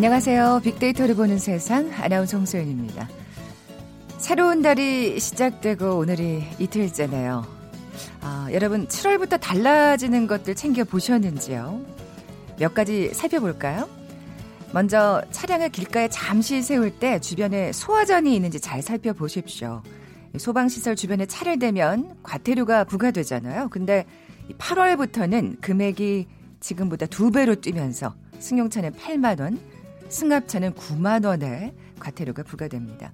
안녕하세요. 빅데이터를 보는 세상 아나운서 홍소연입니다. 새로운 달이 시작되고 오늘이 이틀째네요. 아, 여러분 7월부터 달라지는 것들 챙겨 보셨는지요? 몇 가지 살펴볼까요? 먼저 차량을 길가에 잠시 세울 때 주변에 소화전이 있는지 잘 살펴보십시오. 소방시설 주변에 차를 대면 과태료가 부과되잖아요. 근데 8월부터는 금액이 지금보다 두 배로 뛰면서 승용차는 8만 원, 승합차는 9만 원에 과태료가 부과됩니다.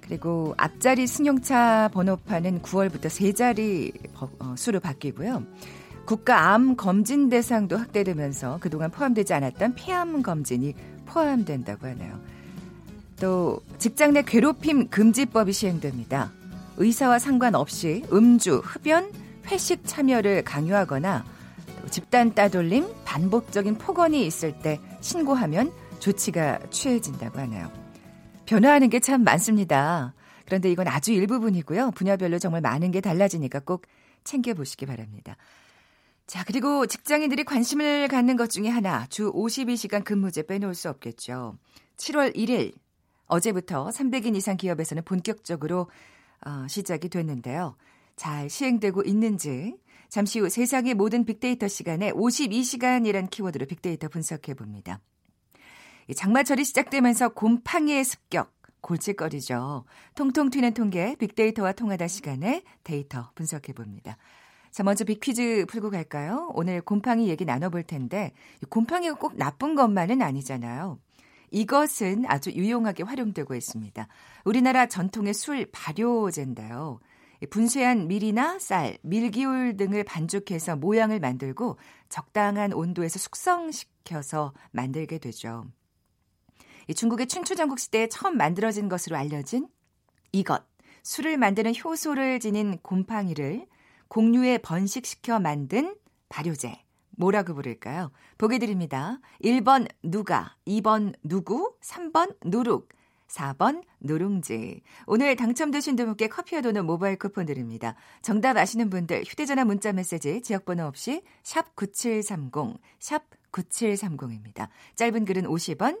그리고 앞자리 승용차 번호판은 9월부터 세 자리 어, 수로 바뀌고요. 국가암 검진 대상도 확대되면서 그동안 포함되지 않았던 폐암 검진이 포함된다고 하네요. 또 직장 내 괴롭힘 금지법이 시행됩니다. 의사와 상관없이 음주, 흡연, 회식 참여를 강요하거나 집단 따돌림, 반복적인 폭언이 있을 때 신고하면 조치가 취해진다고 하네요. 변화하는 게 참 많습니다. 그런데 이건 아주 일부분이고요. 분야별로 정말 많은 게 달라지니까 꼭 챙겨보시기 바랍니다. 자, 그리고 직장인들이 관심을 갖는 것 중에 하나, 주 52시간 근무제 빼놓을 수 없겠죠. 7월 1일, 어제부터 300인 이상 기업에서는 본격적으로 어, 시작이 됐는데요. 잘 시행되고 있는지, 잠시 후 세상의 모든 빅데이터 시간에 52시간이란 키워드로 빅데이터 분석해 봅니다. 장마철이 시작되면서 곰팡이의 습격, 골칫거리죠. 통통 튀는 통계 빅데이터와 통하다 시간에 데이터 분석해 봅니다. 자, 먼저 빅퀴즈 풀고 갈까요? 오늘 곰팡이 얘기 나눠볼 텐데, 곰팡이가 꼭 나쁜 것만은 아니잖아요. 이것은 아주 유용하게 활용되고 있습니다. 우리나라 전통의 술 발효제인데요. 분쇄한 밀이나 쌀, 밀기울 등을 반죽해서 모양을 만들고 적당한 온도에서 숙성시켜서 만들게 되죠. 중국의 춘추전국 시대에 처음 만들어진 것으로 알려진 이것. 술을 만드는 효소를 지닌 곰팡이를 공유에 번식시켜 만든 발효제. 뭐라고 부를까요? 보기 드립니다. 1번 누가, 2번 누구, 3번 누룩, 4번 누룽지. 오늘 당첨되신 두 분께 커피와 도넛 모바일 쿠폰 드립니다. 정답 아시는 분들 휴대전화 문자 메시지 지역번호 없이 샵 9730, 샵 9730입니다. 짧은 글은 50원,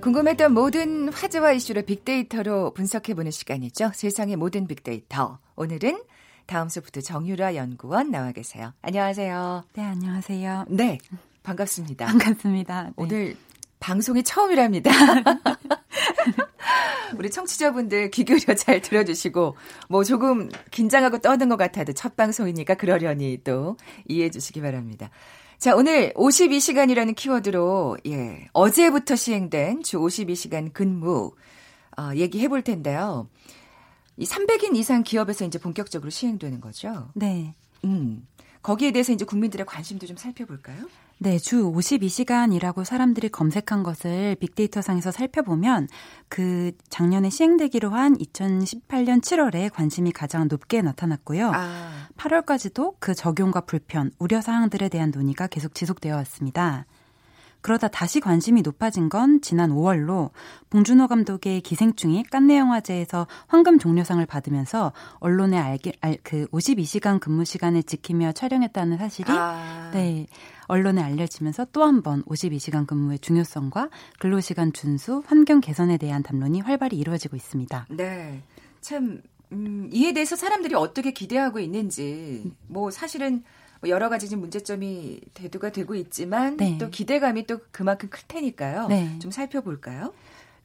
궁금했던 모든 화제와 이슈를 빅데이터로 분석해보는 시간이죠. 세상의 모든 빅데이터. 오늘은 다음 소프트 정유라 연구원 나와 계세요. 안녕하세요. 네, 안녕하세요. 네, 반갑습니다. 반갑습니다. 네. 오늘 방송이 처음이랍니다. 우리 청취자분들 귀 기울여 잘 들어주시고, 뭐 조금 긴장하고 떠는 것 같아도 첫 방송이니까 그러려니 또 이해해 주시기 바랍니다. 자, 오늘 52시간이라는 키워드로, 예, 어제부터 시행된 주 52시간 근무, 어, 얘기해 볼 텐데요. 이 300인 이상 기업에서 이제 본격적으로 시행되는 거죠? 네. 음. 거기에 대해서 이제 국민들의 관심도 좀 살펴볼까요? 네, 주 52시간이라고 사람들이 검색한 것을 빅데이터 상에서 살펴보면 그 작년에 시행되기로 한 2018년 7월에 관심이 가장 높게 나타났고요. 아. 8월까지도 그 적용과 불편, 우려 사항들에 대한 논의가 계속 지속되어 왔습니다. 그러다 다시 관심이 높아진 건 지난 5월로 봉준호 감독의 기생충이 깐네 영화제에서 황금 종려상을 받으면서 언론에 알게 알, 그 52시간 근무 시간을 지키며 촬영했다는 사실이 아. 네. 언론에 알려지면서 또 한 번 52시간 근무의 중요성과 근로시간 준수, 환경 개선에 대한 담론이 활발히 이루어지고 있습니다. 네. 참 음, 이에 대해서 사람들이 어떻게 기대하고 있는지 뭐 사실은 뭐 여러 가지 좀 문제점이 대두가 되고 있지만 네. 또 기대감이 또 그만큼 클 테니까요. 네. 좀 살펴볼까요?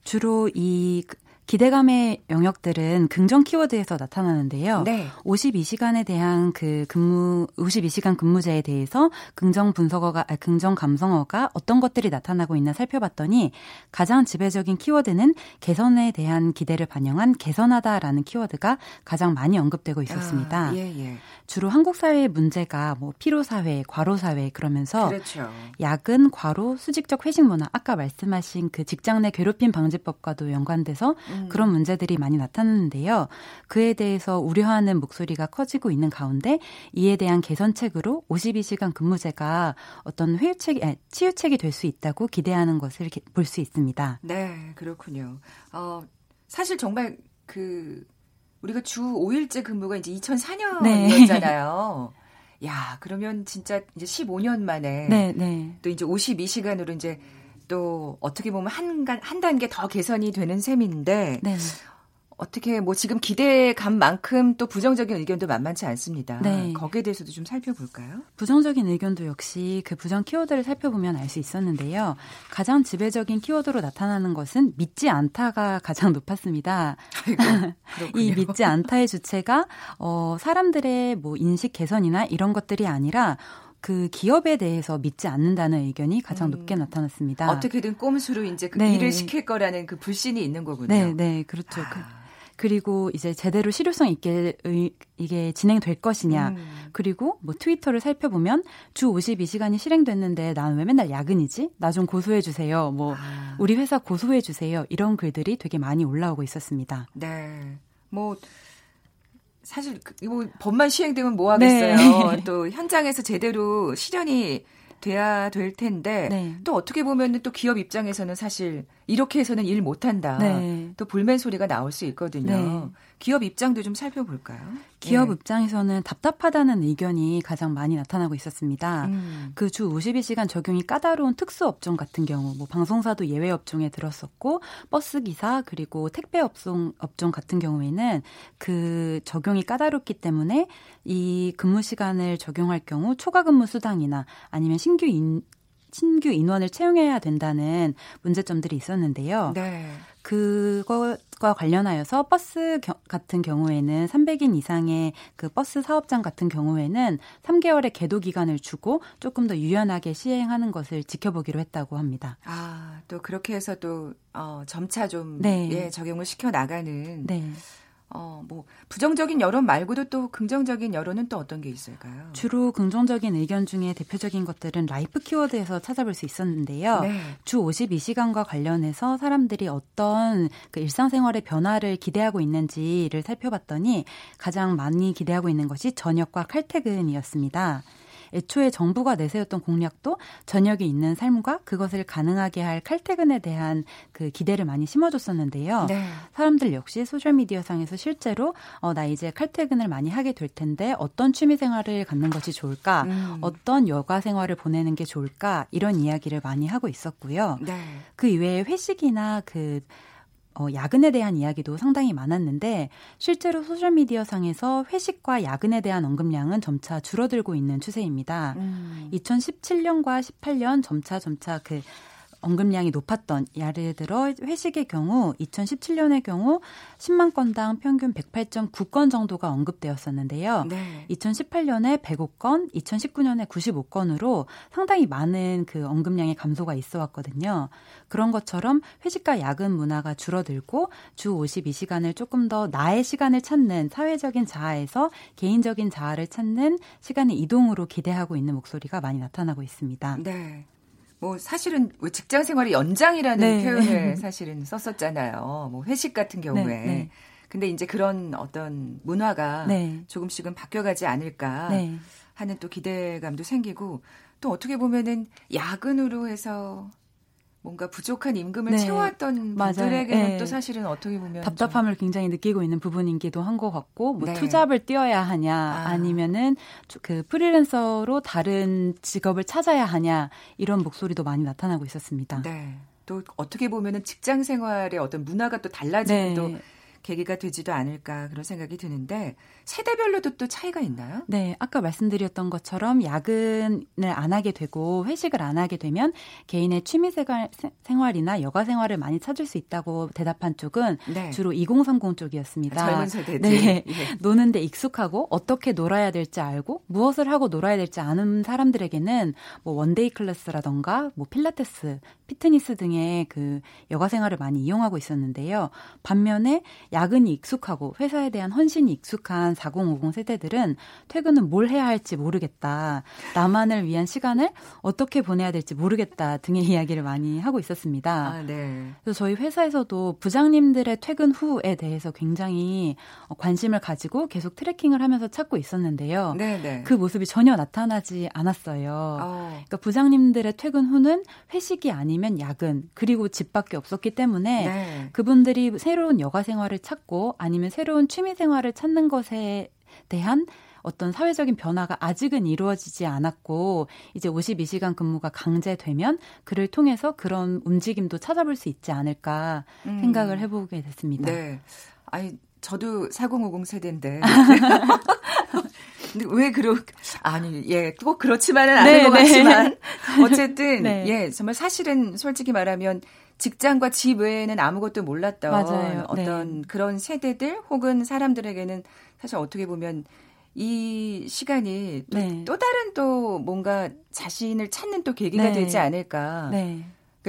주로 이 기대감의 영역들은 긍정 키워드에서 나타나는데요. 네. 52시간에 대한 그 근무 52시간 근무제에 대해서 긍정 분석어가 아, 긍정 감성어가 어떤 것들이 나타나고 있나 살펴봤더니 가장 지배적인 키워드는 개선에 대한 기대를 반영한 개선하다라는 키워드가 가장 많이 언급되고 있었습니다. 아, 예, 예. 주로 한국 사회의 문제가 뭐 피로 사회, 과로 사회 그러면서 그렇죠. 야근, 과로, 수직적 회식 문화 아까 말씀하신 그 직장 내 괴롭힘 방지법과도 연관돼서 음. 그런 문제들이 많이 나타났는데요. 그에 대해서 우려하는 목소리가 커지고 있는 가운데 이에 대한 개선책으로 52시간 근무제가 어떤 회유책, 치유책이 될 수 있다고 기대하는 것을 볼 수 있습니다. 네, 그렇군요. 어, 사실 정말 그 우리가 주 5일제 근무가 이제 2004년이었잖아요. 네. 야, 그러면 진짜 이제 15년 만에 네, 네. 또 이제 52시간으로 이제 또 어떻게 보면 한, 한 단계 더 개선이 되는 셈인데 네. 어떻게 뭐 지금 기대감만큼 또 부정적인 의견도 만만치 않습니다. 네. 거기에 대해서도 좀 살펴볼까요? 부정적인 의견도 역시 그 부정 키워드를 살펴보면 알 수 있었는데요. 가장 지배적인 키워드로 나타나는 것은 믿지 않다가 가장 높았습니다. 아이고, 이 믿지 않다의 주체가 어 사람들의 뭐 인식 개선이나 이런 것들이 아니라 그 기업에 대해서 믿지 않는다는 의견이 가장 음. 높게 나타났습니다. 어떻게든 꼼수로 이제 그 네. 일을 시킬 거라는 그 불신이 있는 거군요. 네, 네, 그렇죠. 아. 그 그리고 이제 제대로 실효성 있게 이게 진행될 것이냐. 음. 그리고 뭐 트위터를 살펴보면 주 52시간이 실행됐는데 나는 왜 맨날 야근이지? 나 좀 고소해 주세요. 뭐 아. 우리 회사 고소해 주세요. 이런 글들이 되게 많이 올라오고 있었습니다. 네. 뭐 사실 이거 법만 시행되면 뭐 하겠어요. 네. 또 현장에서 제대로 실현이 돼야 될 텐데 네. 또 어떻게 보면은 또 기업 입장에서는 사실 이렇게 해서는 일 못한다. 네. 또 불만 소리가 나올 수 있거든요. 네. 기업 입장도 좀 살펴볼까요? 기업 예. 입장에서는 답답하다는 의견이 가장 많이 나타나고 있었습니다. 음. 그주 52시간 적용이 까다로운 특수 업종 같은 경우, 뭐 방송사도 예외 업종에 들었었고 버스 기사 그리고 택배 업종 업종 같은 경우에는 그 적용이 까다롭기 때문에 이 근무 시간을 적용할 경우 초과 근무 수당이나 아니면 신규 인, 신규 인원을 채용해야 된다는 문제점들이 있었는데요. 네. 그것과 관련하여서 버스 겨, 같은 경우에는 300인 이상의 그 버스 사업장 같은 경우에는 3개월의 계도 기간을 주고 조금 더 유연하게 시행하는 것을 지켜보기로 했다고 합니다. 아, 또 그렇게 해서 또 어, 점차 좀 네. 예, 적용을 시켜 나가는 네. 어, 뭐 부정적인 여론 말고도 또 긍정적인 여론은 또 어떤 게 있을까요? 주로 긍정적인 의견 중에 대표적인 것들은 라이프 키워드에서 찾아볼 수 있었는데요. 네. 주 52시간과 관련해서 사람들이 어떤 그 일상생활의 변화를 기대하고 있는지를 살펴봤더니 가장 많이 기대하고 있는 것이 저녁과 칼퇴근이었습니다. 애초에 정부가 내세웠던 공약도 저녁이 있는 삶과 그것을 가능하게 할 칼퇴근에 대한 그 기대를 많이 심어줬었는데요. 네. 사람들 역시 소셜 미디어 상에서 실제로 어, 나 이제 칼퇴근을 많이 하게 될 텐데 어떤 취미 생활을 갖는 것이 좋을까? 음. 어떤 여가 생활을 보내는 게 좋을까? 이런 이야기를 많이 하고 있었고요. 네. 그 이외에 회식이나 그 어, 야근에 대한 이야기도 상당히 많았는데 실제로 소셜 미디어 상에서 회식과 야근에 대한 언급량은 점차 줄어들고 있는 추세입니다. 음. 2017년과 18년 점차 점차 그 언급량이 높았던 예를 들어 회식의 경우 2017년의 경우 10만 건당 평균 108.9건 정도가 언급되었었는데요. 네. 2018년에 105건, 2019년에 95건으로 상당히 많은 그 언급량의 감소가 있어 왔거든요. 그런 것처럼 회식과 야근 문화가 줄어들고 주 52시간을 조금 더 나의 시간을 찾는 사회적인 자아에서 개인적인 자아를 찾는 시간의 이동으로 기대하고 있는 목소리가 많이 나타나고 있습니다. 네. 뭐 사실은 직장 생활의 연장이라는 네. 표현을 사실은 썼었잖아요. 뭐 회식 같은 경우에. 네, 네. 근데 이제 그런 어떤 문화가 네. 조금씩은 바뀌어가지 않을까 네. 하는 또 기대감도 생기고 또 어떻게 보면은 야근으로 해서 뭔가 부족한 임금을 네. 채워왔던 분들에게는 네. 또 사실은 어떻게 보면 답답함을 굉장히 느끼고 있는 부분이기도 한 것 같고 뭐 네. 투잡을 뛰어야 하냐 아. 니면은그 프리랜서로 다른 직업을 찾아야 하냐 이런 목소리도 많이 나타나고 있었습니다. 네. 또 어떻게 보면은 직장 생활의 어떤 문화가 또 달라지기도 네. 계기가 되지도 않을까 그런 생각이 드는데 세대별로도 또 차이가 있나요? 네, 아까 말씀드렸던 것처럼 야근을 안 하게 되고 회식을 안 하게 되면 개인의 취미 생활이나 여가 생활을 많이 찾을 수 있다고 대답한 쪽은 네. 주로 2030 쪽이었습니다. 젊은 세대들. 네. 예. 노는데 익숙하고 어떻게 놀아야 될지 알고 무엇을 하고 놀아야 될지 아는 사람들에게는 뭐 one-day class라던가 뭐 필라테스, 피트니스 등의 그 여가 생활을 많이 이용하고 있었는데요. 반면에 야근이 익숙하고 회사에 대한 헌신이 익숙한 4050 세대들은 퇴근 후엔 뭘 해야 할지 모르겠다. 나만을 위한 시간을 어떻게 보내야 될지 모르겠다 등의 이야기를 많이 하고 있었습니다. 아, 네. 그래서 저희 회사에서도 부장님들의 퇴근 후에 대해서 굉장히 관심을 가지고 계속 tracking을 하면서 찾고 있었는데요. 네네. 네. 그 모습이 전혀 나타나지 않았어요. 어. 그러니까 부장님들의 퇴근 후는 회식이 아니면 야근 그리고 집밖에 없었기 때문에 네. 그분들이 새로운 여가 생활을 찾고 아니면 새로운 취미 생활을 찾는 것에 대한 어떤 사회적인 변화가 아직은 이루어지지 않았고 이제 52시간 근무가 강제되면 그를 통해서 그런 움직임도 찾아볼 수 있지 않을까 음. 생각을 해보게 됐습니다. 네. 아니 저도 4050 세대인데. 왜 그러 아니 예꼭 그렇지만은 않은 네, 것 네. 같지만 어쨌든 네. 예 정말 사실은 솔직히 말하면 직장과 집 외에는 아무것도 몰랐던 맞아요. 어떤 네. 그런 세대들 혹은 사람들에게는 사실 어떻게 보면 이 시간이 또, 네. 또 다른 또 뭔가 자신을 찾는 또 계기가 네. 되지 않을까.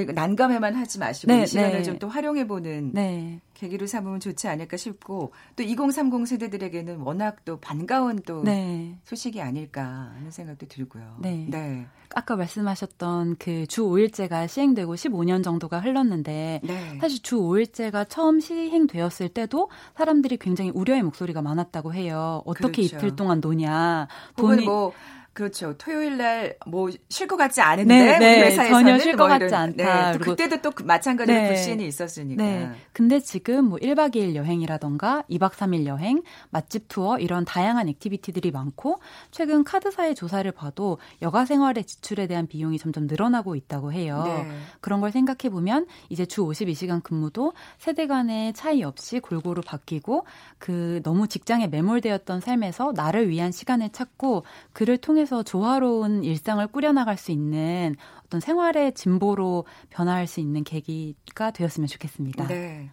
네. 그러니까 난감해만 하지 마시고 네, 이 시간을 네. 좀또 활용해보는 네. 계기로 삼으면 좋지 않을까 싶고 또 2030 세대들에게는 워낙 또 반가운 또 네. 소식이 아닐까 하는 생각도 들고요. 네. 네. 아까 말씀하셨던 그 주 5일제가 시행되고 15년 정도가 흘렀는데 네. 사실 주 5일제가 처음 시행되었을 때도 사람들이 굉장히 우려의 목소리가 많았다고 해요. 어떻게 그렇죠. 이틀 동안 노냐. 돈이 뭐 그렇죠. 토요일 날 뭐 쉴 것 같지 않은데 네, 네. 회사에서는 전혀 쉴것 같지 않다. 네, 또 그때도 또그 마찬가지로 네. 불신이 있었으니까. 네. 근데 지금 뭐 1박 2일 여행이라던가 2박 3일 여행, 맛집 투어 이런 다양한 activity들이 많고 최근 카드사의 조사를 봐도 여가 생활의 지출에 대한 비용이 점점 늘어나고 있다고 해요. 네. 그런 걸 생각해 보면 이제 주 52시간 근무도 세대 간의 차이 없이 골고루 바뀌고 그 너무 직장에 매몰되었던 삶에서 나를 위한 시간을 찾고 그를 통해 통해서 조화로운 일상을 꾸려나갈 수 있는 어떤 생활의 진보로 변화할 수 있는 계기가 되었으면 좋겠습니다. 네.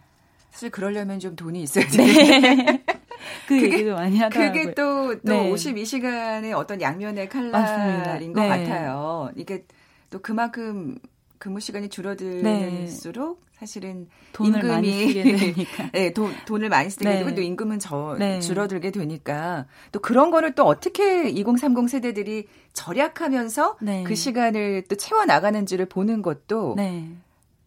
사실 그러려면 좀 돈이 있어야 되는데. 네. 그 그게, 얘기도 많이 하더라고요. 그게 또, 또 네. 52시간의 어떤 양면의 칼날인 것 네. 같아요. 이게 또 그만큼 근무 시간이 줄어들수록 네. 사실은 돈을 임금이 많이 쓰게 되니까. 네, 돈, 돈을 많이 쓰게 네. 되고 또 임금은 저 네. 줄어들게 되니까 또 그런 거를 또 어떻게 2030 세대들이 절약하면서 네. 그 시간을 또 채워 나가는지를 보는 것도 네.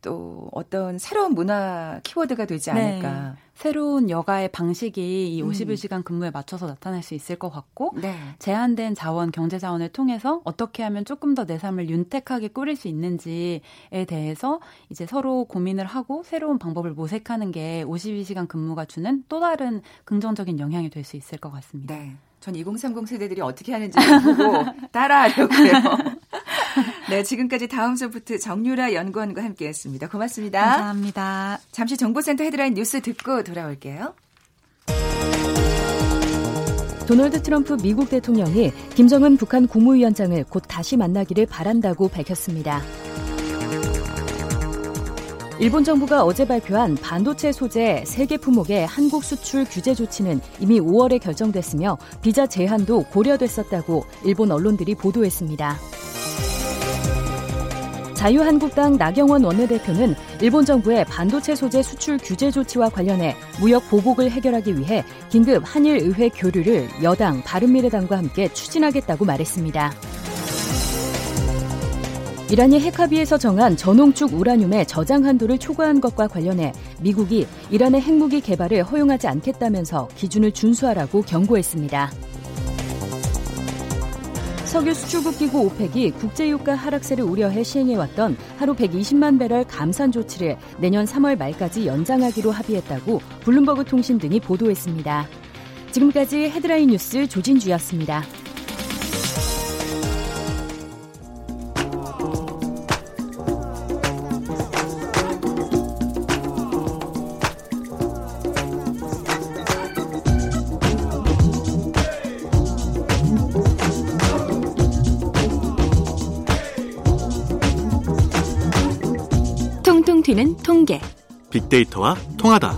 또 어떤 새로운 문화 키워드가 되지 네. 않을까. 네. 새로운 여가의 방식이 이 51시간 음. 근무에 맞춰서 나타날 수 있을 것 같고 네. 제한된 자원, 경제 자원을 통해서 어떻게 하면 조금 더 내 삶을 윤택하게 꾸릴 수 있는지에 대해서 이제 서로 고민을 하고 새로운 방법을 모색하는 게 52시간 근무가 주는 또 다른 긍정적인 영향이 될 수 있을 것 같습니다. 네. 전 2030 세대들이 어떻게 하는지 보고 따라하려고요. 네, 지금까지 다음 소프트 정유라 연구원과 함께했습니다. 고맙습니다. 감사합니다. 잠시 정보센터 헤드라인 뉴스 듣고 돌아올게요. 도널드 트럼프 미국 대통령이 김정은 북한 국무위원장을 곧 다시 만나기를 바란다고 밝혔습니다. 일본 정부가 어제 발표한 반도체 소재 세계 품목의 한국 수출 규제 조치는 이미 5월에 결정됐으며 비자 제한도 고려됐었다고 일본 언론들이 보도했습니다. 자유한국당 나경원 원내대표는 일본 정부의 반도체 소재 수출 규제 조치와 관련해 무역 보복을 해결하기 위해 긴급 한일 의회 교류를 여당 바른미래당과 함께 추진하겠다고 말했습니다. 이란이 핵합의에서 정한 전홍축 우라늄의 저장 한도를 초과한 것과 관련해 미국이 이란의 핵무기 개발을 허용하지 않겠다면서 기준을 준수하라고 경고했습니다. 석유 수출국 기구 오펙이 국제 유가 하락세를 우려해 시행해왔던 하루 120만 배럴 감산 조치를 내년 3월 말까지 연장하기로 합의했다고 블룸버그 통신 등이 보도했습니다. 지금까지 헤드라인 뉴스 조진주였습니다. 통계. 빅데이터와 통하다.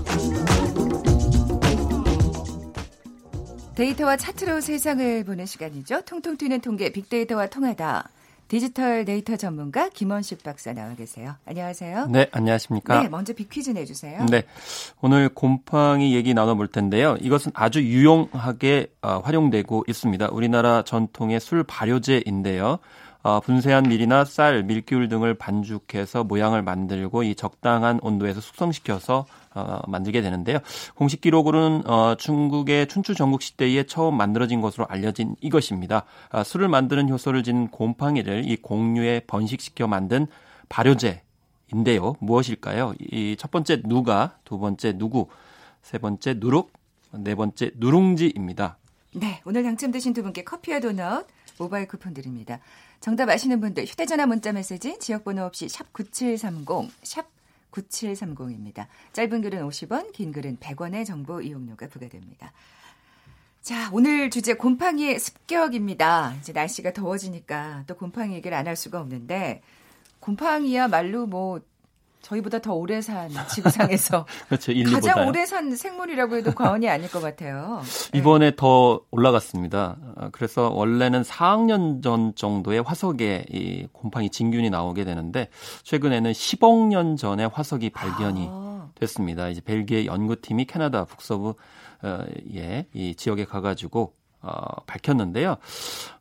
데이터와 차트로 세상을 보는 시간이죠. 통통 튀는 통계 빅데이터와 통하다. 디지털 데이터 전문가 김원식 박사 나와 계세요. 안녕하세요. 네, 안녕하십니까? 네, 먼저 빅퀴즈 내주세요. 네, 오늘 곰팡이 얘기 나눠볼 텐데요. 이것은 아주 유용하게 어, 활용되고 있습니다. 우리나라 전통의 술 발효제인데요. 어, 분쇄한 밀이나 쌀, 밀기울 등을 반죽해서 모양을 만들고 이 적당한 온도에서 숙성시켜서 어, 만들게 되는데요. 공식 기록으로는 어, 중국의 춘추 전국 시대에 처음 만들어진 것으로 알려진 이것입니다. 아, 술을 만드는 효소를 지닌 곰팡이를 이 공유에 번식시켜 만든 발효제인데요. 무엇일까요? 이 첫 번째 누가, 두 번째 누구, 세 번째 누룩, 네 번째 누룽지입니다. 네, 오늘 당첨되신 두 분께 커피와 도넛 모바일 쿠폰 드립니다. 정답 아시는 분들 휴대전화 문자 메시지 지역번호 없이 샵 9730, 샵 9730입니다. 짧은 글은 50원, 긴 글은 100원의 정보 이용료가 부과됩니다. 자, 오늘 주제 곰팡이의 습격입니다. 이제 날씨가 더워지니까 또 곰팡이 얘기를 안 할 수가 없는데 곰팡이야말로 뭐 저희보다 더 오래 산 지구상에서 그렇죠. 가장 오래 산 생물이라고 해도 과언이 아닐 것 같아요. 네. 이번에 더 올라갔습니다. 어, 그래서 원래는 4학년 전 정도의 화석에 이 곰팡이 진균이 나오게 되는데 최근에는 10억 년 전에 화석이 발견이 아. 됐습니다. 이제 벨기에 연구팀이 캐나다 북서부의 이 지역에 가가지고 어, 밝혔는데요.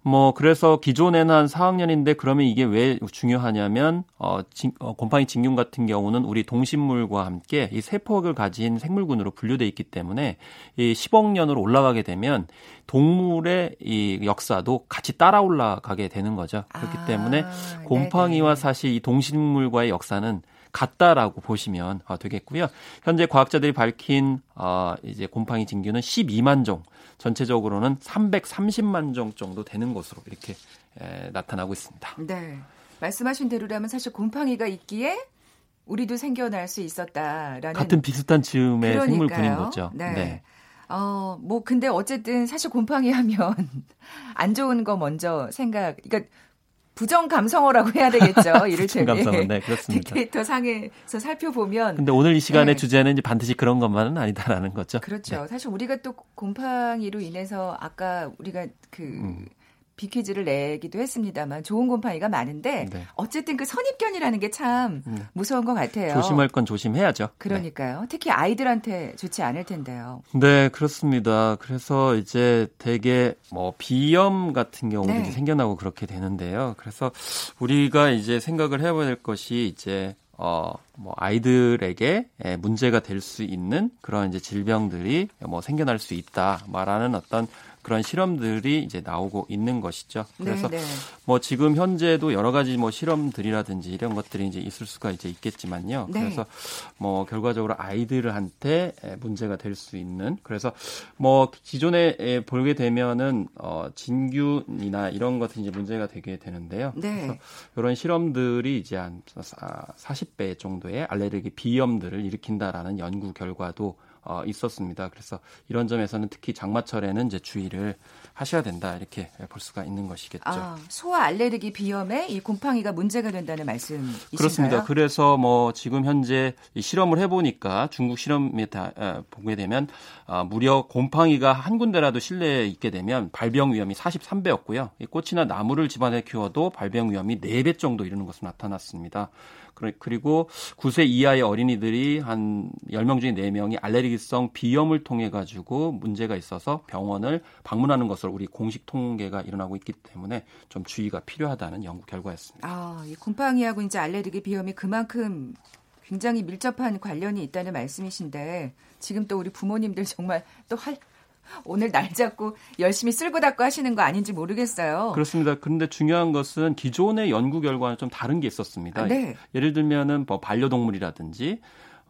뭐 그래서 기존에는 한 4학년인데 그러면 이게 왜 중요하냐면 어, 진, 어 곰팡이 진균 같은 경우는 우리 동식물과 함께 이 세포학을 가진 생물군으로 분류돼 있기 때문에 이 10억 년으로 올라가게 되면 동물의 이 역사도 같이 따라 올라가게 되는 거죠. 그렇기 아, 때문에 곰팡이와 네네. 사실 이 동식물과의 역사는 같다라고 보시면 어, 되겠고요. 현재 과학자들이 밝힌 어, 이제 곰팡이 진균은 12만 종, 전체적으로는 330만 종 정도 되는 것으로 이렇게 에, 나타나고 있습니다. 네. 말씀하신 대로라면 사실 곰팡이가 있기에 우리도 생겨날 수 있었다라는 같은 비슷한 즈음의 생물군인 거죠. 네. 네. 어, 뭐 근데 어쨌든 사실 곰팡이 하면 안 좋은 거 먼저 생각 그러니까 부정 감성어라고 해야 되겠죠. 이를테면. 감성어, 네, 그렇습니다. 빅데이터 상에서 살펴보면. 근데 오늘 이 시간의 네. 주제는 이제 반드시 그런 것만은 아니다라는 거죠. 그렇죠. 네. 사실 우리가 또 곰팡이로 인해서 아까 우리가 그 음. 비퀴즈를 내기도 했습니다만 좋은 곰팡이가 많은데 네. 어쨌든 그 선입견이라는 게참 네. 무서운 것 같아요. 조심할 건 조심해야죠. 네. 그러니까요. 네. 특히 아이들한테 좋지 않을 텐데요. 네, 그렇습니다. 그래서 이제 대개 뭐 비염 같은 경우도 네. 생겨나고 그렇게 되는데요. 그래서 우리가 이제 생각을 해봐야 될 것이 이제 어, 뭐, 아이들에게 문제가 될 수 있는 그런 이제 질병들이 뭐 생겨날 수 있다. 말하는 어떤 그런 실험들이 이제 나오고 있는 것이죠. 그래서 네네. 네. 뭐 지금 현재도 여러 가지 뭐 실험들이라든지 이런 것들이 이제 있을 수가 이제 있겠지만요. 네. 그래서 뭐 결과적으로 아이들한테 문제가 될 수 있는 그래서 뭐 기존에 보게 되면은 어 진균이나 이런 것들이 이제 문제가 되게 되는데요. 네. 그래서 이런 실험들이 이제 한 40배 정도의 알레르기 비염들을 일으킨다라는 연구 결과도 어, 있었습니다. 그래서 이런 점에서는 특히 장마철에는 이제 주의를 하셔야 된다 이렇게 볼 수가 있는 것이겠죠. 아, 소아 알레르기 비염에 이 곰팡이가 문제가 된다는 말씀이신가요? 그렇습니다. 그래서 뭐 지금 현재 실험을 해보니까 중국 실험에 다 어, 보게 되면 어, 무려 곰팡이가 한 군데라도 실내에 있게 되면 발병 위험이 43배였고요. 이 꽃이나 나무를 집안에 키워도 발병 위험이 4배 정도 이르는 것으로 나타났습니다. 그리고 9세 이하의 어린이들이 한 10명 중에 4명이 알레르기성 비염을 통해 가지고 문제가 있어서 병원을 방문하는 것으로 우리 공식 통계가 일어나고 있기 때문에 좀 주의가 필요하다는 연구 결과였습니다. 아, 이 곰팡이하고 이제 알레르기 비염이 그만큼 굉장히 밀접한 관련이 있다는 말씀이신데 지금 또 우리 부모님들 정말 또 할 오늘 날 잡고 열심히 쓸고 닦고 하시는 거 아닌지 모르겠어요. 그렇습니다. 그런데 중요한 것은 기존의 연구 결과는 좀 다른 게 있었습니다. 아, 네. 예를 들면은 뭐 반려동물이라든지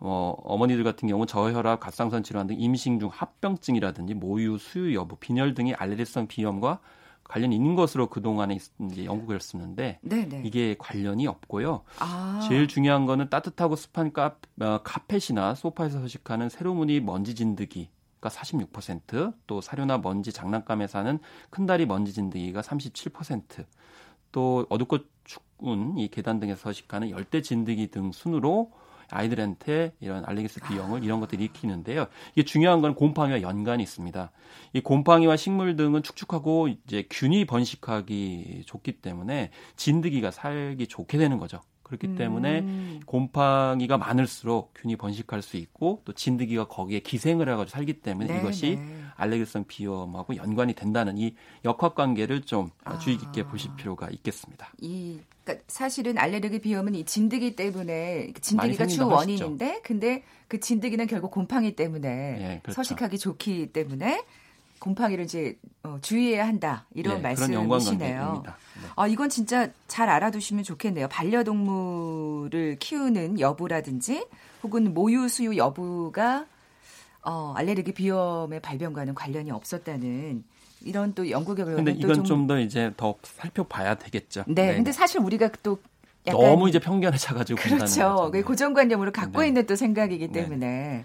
어, 어머니들 같은 경우 저혈압, 갑상선 질환 등 임신 중 합병증이라든지 모유, 수유 여부, 빈혈 등의 알레르기성 비염과 관련이 있는 것으로 그동안에 이제 연구 결었었는데 네네. 이게 관련이 없고요. 아. 제일 중요한 거는 따뜻하고 습한 카, 어, 카펫이나 소파에서 서식하는 세로무늬 먼지 진드기 가 46%, 또 사료나 먼지 장난감에 사는 큰다리 먼지 진드기가 37%, 또 어둡고 축운 이 계단 등에서 서식하는 열대 진드기 등 순으로 아이들한테 이런 알레르기성 비염을 이런 것들이 일으키는데요. 이게 중요한 건 곰팡이와 연관이 있습니다. 이 곰팡이와 식물 등은 축축하고 이제 균이 번식하기 좋기 때문에 진드기가 살기 좋게 되는 거죠. 그렇기 때문에 음. 곰팡이가 많을수록 균이 번식할 수 있고 또 진드기가 거기에 기생을 해가지고 살기 때문에 네, 이것이 네. 알레르기성 비염하고 연관이 된다는 이 역학관계를 좀 아. 주의 깊게 보실 필요가 있겠습니다. 이 그러니까 사실은 알레르기 비염은 이 진드기 때문에 진드기가 주 원인인데 근데 그 진드기는 결국 곰팡이 때문에 네, 그렇죠. 서식하기 좋기 때문에 곰팡이를 이제 어, 주의해야 한다 이런 네, 말씀이시네요. 네. 아 이건 진짜 잘 알아두시면 좋겠네요. 반려동물을 키우는 여부라든지 혹은 모유 수유 여부가 어, 알레르기 비염의 발병과는 관련이 없었다는 이런 또 연구 결과가 근데 이건 좀더 이제 더 살펴봐야 되겠죠. 네, 네. 근데 사실 우리가 또 너무 이제 편견에 차가지고 그렇죠. 그 고정관념으로 갖고 네. 있는 또 생각이기 네. 때문에 네.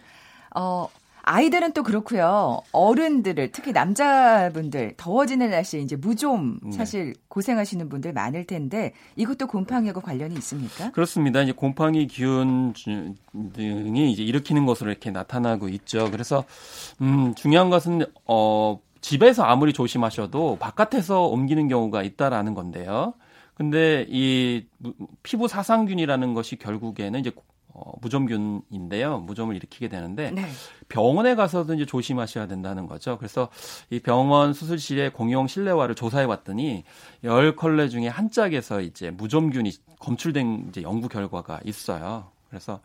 어 아이들은 또 그렇고요. 어른들을 특히 남자분들 더워지는 날씨에 이제 무좀 네. 사실 고생하시는 분들 많을 텐데 이것도 곰팡이하고 관련이 있습니까? 그렇습니다. 이제 곰팡이 기운 등이 이제 일으키는 것으로 이렇게 나타나고 있죠. 그래서 음 중요한 것은 어 집에서 아무리 조심하셔도 바깥에서 옮기는 경우가 있다라는 건데요. 근데 이 피부 사상균이라는 것이 결국에는 이제 어, 무좀균인데요. 무좀을 일으키게 되는데 네. 병원에 가서도 이제 조심하셔야 된다는 거죠. 그래서 이 병원 수술실의 공용 실내화를 조사해 봤더니 열 컬레 중에 한 짝에서 이제 무좀균이 검출된 이제 연구 결과가 있어요. 그래서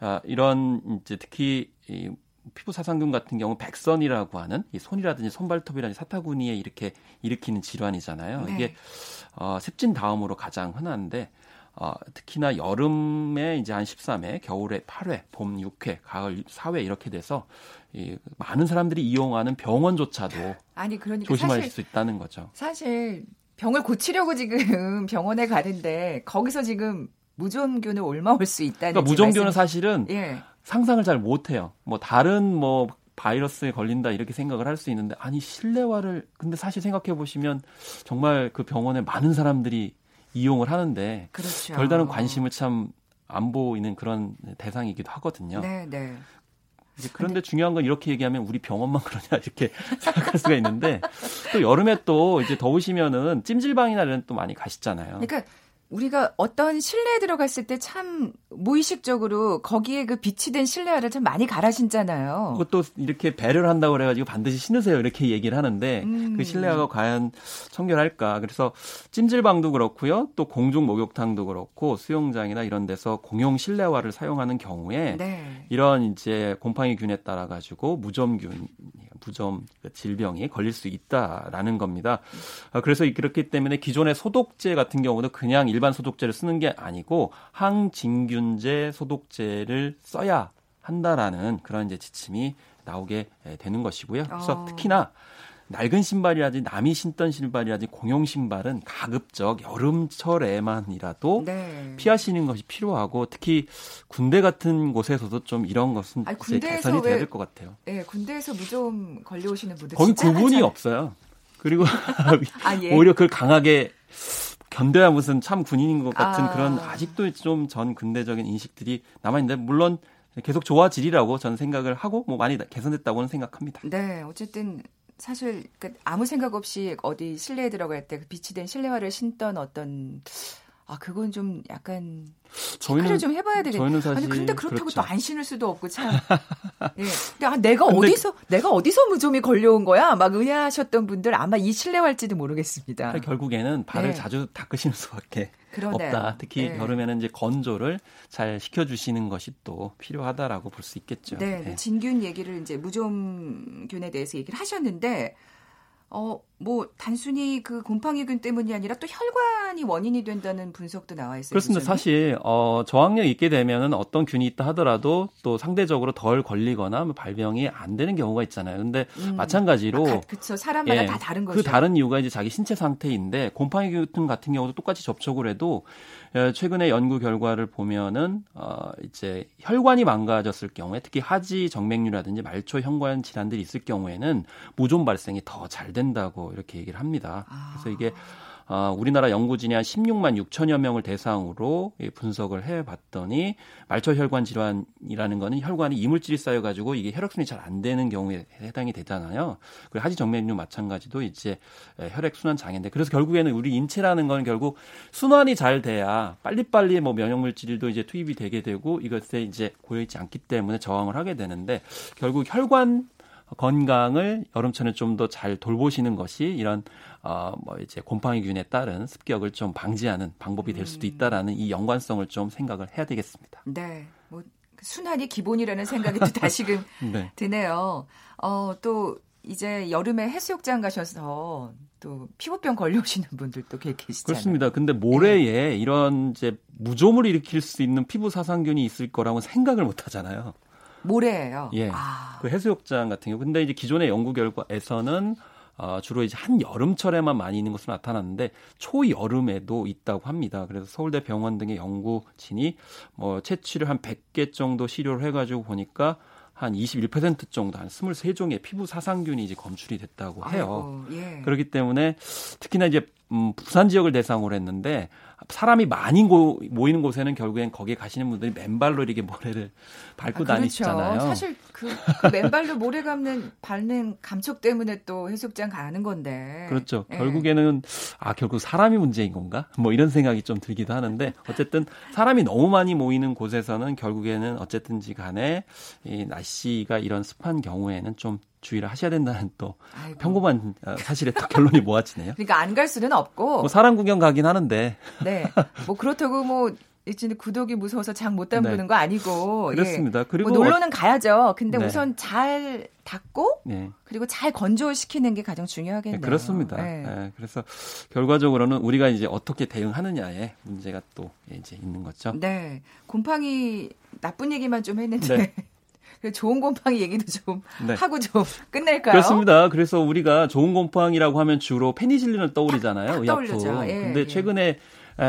아, 이런 이제 특히 이 피부 사상균 같은 경우 백선이라고 하는 이 손이라든지 손발톱이라든지 사타구니에 이렇게 일으키는 질환이잖아요. 네. 이게 어, 습진 다음으로 가장 흔한데 어, 특히나 여름에 이제 한 13회, 겨울에 8회, 봄 6회, 가을 4회 이렇게 돼서 이 많은 사람들이 이용하는 병원조차도 아니 그러니까 조심할 사실, 수 있다는 거죠. 사실 병을 고치려고 지금 병원에 가는데 거기서 지금 무좀균을 옮아올 수 있다는 그러니까 무좀균은 말씀... 사실은 예. 상상을 잘 못해요. 뭐 다른 뭐 바이러스에 걸린다 이렇게 생각을 할 수 있는데 아니 실내화를 근데 사실 생각해 보시면 정말 그 병원에 많은 사람들이 이용을 하는데 그렇죠. 별다른 관심을 참 안 보이는 그런 대상이기도 하거든요. 네, 네. 그런데 근데... 중요한 건 이렇게 얘기하면 우리 병원만 그러냐 이렇게 생각할 수가 있는데 또 여름에 또 이제 더우시면은 찜질방이나 이런 또 많이 가시잖아요. 그러니까 우리가 어떤 실내에 들어갔을 때 참 무의식적으로 거기에 그 빛이 된 실내화를 참 많이 갈아 신잖아요. 그것도 이렇게 배려를 한다고 그래가지고 반드시 신으세요 이렇게 얘기를 하는데 음. 그 실내화가 과연 청결할까? 그래서 찜질방도 그렇고요, 또 공중 목욕탕도 그렇고 수영장이나 이런 데서 공용 실내화를 사용하는 경우에 네. 이런 이제 곰팡이균에 따라 가지고 무좀균 부점 그 질병이 걸릴 수 있다라는 겁니다. 아, 그래서 그렇기 때문에 기존의 소독제 같은 경우도 그냥 일반 소독제를 쓰는 게 아니고 항진균제 소독제를 써야 한다라는 그런 이제 지침이 나오게 되는 것이고요. 그래서 어. 특히나 낡은 신발이라든지 남이 신던 신발이라든지 공용 신발은 가급적 여름철에만이라도 네. 피하시는 것이 필요하고 특히 군대 같은 곳에서도 좀 이런 것은 아니, 개선이 돼야 될 것 같아요. 네, 군대에서 무좀 걸려오시는 분들 거기 구분이 없어요. 그리고 아, 예. 오히려 그걸 강하게 견뎌야 무슨 참 군인인 것 같은 아. 그런 아직도 좀전 군대적인 인식들이 남아 있는데 물론 계속 좋아지리라고 저는 생각을 하고 뭐 많이 개선됐다고는 생각합니다. 네, 어쨌든 사실 그 아무 생각 없이 어디 실내에 들어갈 때그 빛이 된 실내화를 신던 어떤 아 그건 좀 약간 저희는 좀 해봐야 되겠네. 저희는 사실 아니 근데 그렇다고 그렇죠. 또안 신을 수도 없고 참. 예. 근데 아, 내가 근데 어디서 내가 어디서 무좀이 걸려온 거야? 막 의아하셨던 분들 아마 이 실내화일지도 모르겠습니다. 결국에는 발을 네. 자주 닦으시는 수밖에 그러네요. 없다. 특히 네. 여름에는 이제 건조를 잘 시켜주시는 것이 또 필요하다라고 볼 수 있겠죠. 네, 네. 진균 얘기를 이제 무좀균에 대해서 얘기를 하셨는데 어, 뭐 단순히 그 곰팡이균 때문이 아니라 또 혈관이 원인이 된다는 분석도 나와 있어요. 그렇습니다. 기존에? 사실 어, 저항력이 있게 되면은 어떤 균이 있다 하더라도 또 상대적으로 덜 걸리거나 뭐 발병이 안 되는 경우가 있잖아요. 근데 음. 마찬가지로 아, 그렇죠. 사람마다 예, 다 다른 거죠. 그 다른 이유가 이제 자기 신체 상태인데 곰팡이균 같은 경우도 똑같이 접촉을 해도 예, 최근에 연구 결과를 보면은 어, 이제 혈관이 망가졌을 경우에 특히 하지 정맥류라든지 말초 혈관 질환들이 있을 경우에는 무좀 발생이 더 잘 된다고 이렇게 얘기를 합니다. 아. 그래서 이게 어, 우리나라 연구진이 한 16만 6천여 명을 대상으로 분석을 해봤더니 말초 혈관 질환이라는 거는 혈관에 이물질이 쌓여가지고 이게 혈액순환이 잘 안 되는 경우에 해당이 되잖아요. 그리고 하지 정맥류 마찬가지도 이제 혈액순환 장애인데 그래서 결국에는 우리 인체라는 건 결국 순환이 잘 돼야 빨리빨리 뭐 면역물질도 이제 투입이 되게 되고 이것에 이제 고여있지 않기 때문에 저항을 하게 되는데 결국 혈관 건강을 여름철에 좀 더 잘 돌보시는 것이 이런 어뭐 이제 곰팡이균에 따른 습격을 좀 방지하는 방법이 될 수도 음. 있다라는 이 연관성을 좀 생각을 해야 되겠습니다. 네. 뭐 순환이 기본이라는 생각이 또 다시금 네. 드네요. 어, 또 이제 여름에 해수욕장 가셔서 또 피부병 걸려오시는 분들도 계시잖아요. 그렇습니다. 근데 모래에 네. 이런 이제 무좀을 일으킬 수 있는 피부 사상균이 있을 거라고 생각을 못 하잖아요. 모래예요. 예. 아. 그 해수욕장 같은 경우. 근데 이제 기존의 연구 결과에서는 어, 주로 이제 한 여름철에만 많이 있는 것으로 나타났는데 초여름에도 있다고 합니다. 그래서 서울대 병원 등의 연구진이 뭐 채취를 한 100개 정도 시료를 해가지고 보니까 한 21% 정도 한 23종의 피부 사상균이 이제 검출이 됐다고 해요. 아이고, 예. 그렇기 때문에 특히나 이제 음, 부산 지역을 대상으로 했는데 사람이 많이 고, 모이는 곳에는 결국엔 거기에 가시는 분들이 맨발로 이렇게 모래를 밟고 아, 그렇죠. 다니시잖아요. 사실 그, 그 맨발로 모래 감는 밟는 감촉 때문에 또 해수욕장 가는 건데. 그렇죠. 예. 결국에는 아 결국 사람이 문제인 건가? 뭐 이런 생각이 좀 들기도 하는데 어쨌든 사람이 너무 많이 모이는 곳에서는 결국에는 어쨌든지 간에 이 날씨가 이런 습한 경우에는 좀 주의를 하셔야 된다는 또 아이고. 평범한 어, 사실의 또 결론이 모아지네요. 그러니까 안 갈 수는 없고. 뭐 사람 구경 가긴 하는데. 네. 뭐 그렇다고 뭐 이제 구독이 무서워서 장 못 담그는 네. 거 아니고. 예. 그렇습니다. 예. 그리고 뭐 놀러는 가야죠. 근데 네. 우선 잘 닫고 네. 그리고 잘 건조시키는 게 가장 중요하겠네요. 네, 그렇습니다. 네. 네. 그래서 결과적으로는 우리가 이제 어떻게 대응하느냐에 문제가 또 이제 있는 거죠. 네. 곰팡이 나쁜 얘기만 좀 했는데 네. 그 좋은 곰팡이 얘기도 좀 네. 하고 좀 끝낼까요? 그렇습니다. 그래서 우리가 좋은 곰팡이라고 하면 주로 페니실린을 떠올리잖아요. 의약품. 예, 근데 예. 최근에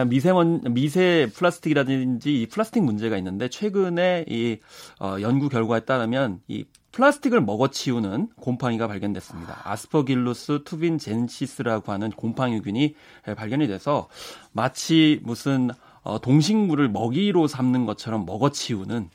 미세원 미세 플라스틱이라든지 이 플라스틱 문제가 있는데 최근에 이 어, 연구 결과에 따르면 이 플라스틱을 먹어치우는 곰팡이가 발견됐습니다. Aspergillus tubingensis라고 하는 곰팡이균이 발견이 돼서 마치 무슨 어, 동식물을 먹이로 삼는 것처럼 먹어치우는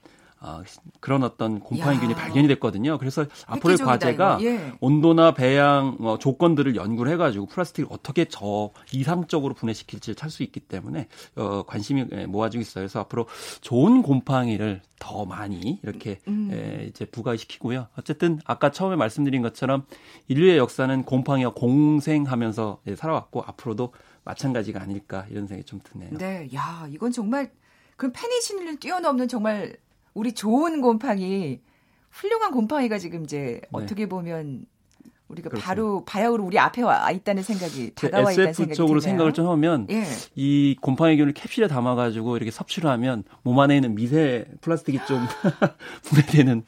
어, 그런 어떤 곰팡이균이 발견이 됐거든요. 그래서 앞으로의 과제가 예. 온도나 배양 어, 조건들을 연구를 해가지고 플라스틱을 어떻게 저 이상적으로 분해시킬지를 찾을 수 있기 때문에 어, 관심이 예, 모아지고 있어요. 그래서 앞으로 좋은 곰팡이를 더 많이 이렇게 음. 에, 이제 부과시키고요. 어쨌든 아까 처음에 말씀드린 것처럼 인류의 역사는 곰팡이와 공생하면서 예, 살아왔고 앞으로도 마찬가지가 아닐까 이런 생각이 좀 드네요. 네, 야 이건 정말 그럼 페니실린을 뛰어넘는 정말 우리 좋은 곰팡이 훌륭한 곰팡이가 지금 이제 네. 어떻게 보면 우리가 그렇습니다. 바로 바야흐로 우리 앞에 와 있다는 생각이 다가와 있다는 생각이 쪽으로 생각을 좀 하면 예. 이 곰팡이 균을 캡슐에 담아가지고 이렇게 섭취를 하면 몸 안에 있는 미세 플라스틱이 좀 분해되는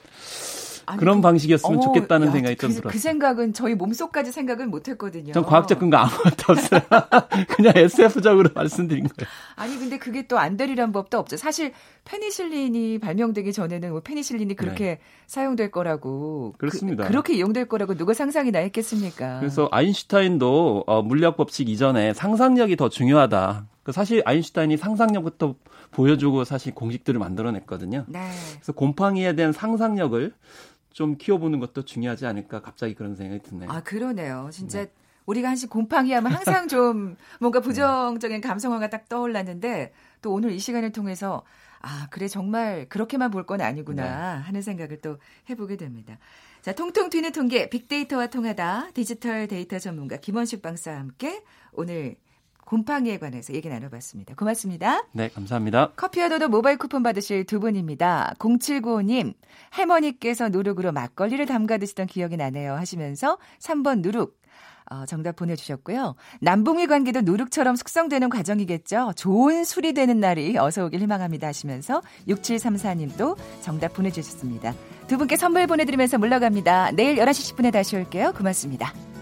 아니, 그런 그, 방식이었으면 어, 좋겠다는 야, 생각이 좀 그, 들었어요. 그 생각은 저희 몸속까지 생각은 못했거든요. 전 과학적 근거 아무것도 없어요. 그냥 SF적으로 말씀드린 거예요. 아니 근데 그게 또 안 되리란 법도 없죠. 사실 페니실린이 발명되기 전에는 뭐 페니실린이 그렇게 네. 사용될 거라고 그, 그렇습니다. 그, 렇게 이용될 거라고 누가 상상이나 했겠습니까? 그래서 아인슈타인도 어, 물리학 법칙 이전에 상상력이 더 중요하다. 그 사실 아인슈타인이 상상력부터 보여주고 사실 공식들을 만들어냈거든요. 네. 그래서 곰팡이에 대한 상상력을 좀 키워보는 것도 중요하지 않을까 갑자기 그런 생각이 드네요. 아 그러네요. 진짜 네. 우리가 한식 곰팡이 하면 항상 좀 뭔가 부정적인 감성어가 딱 떠올랐는데 또 오늘 이 시간을 통해서 아 그래 정말 그렇게만 볼 건 아니구나 네. 하는 생각을 또 해보게 됩니다. 자 통통 튀는 통계 빅데이터와 통하다 디지털 데이터 전문가 김원식 박사와 함께 오늘 곰팡이에 관해서 얘기 나눠봤습니다. 고맙습니다. 네, 감사합니다. 커피와 도도 모바일 쿠폰 받으실 두 분입니다. 0795님, 할머니께서 누룩으로 막걸리를 담가 드시던 기억이 나네요 하시면서 3번 누룩. 어, 정답 보내주셨고요. 남북미 관계도 누룩처럼 숙성되는 과정이겠죠. 좋은 술이 되는 날이 어서 오길 희망합니다 하시면서 6734님도 정답 보내주셨습니다. 두 분께 선물 보내드리면서 물러갑니다. 내일 11시 10분에 다시 올게요. 고맙습니다.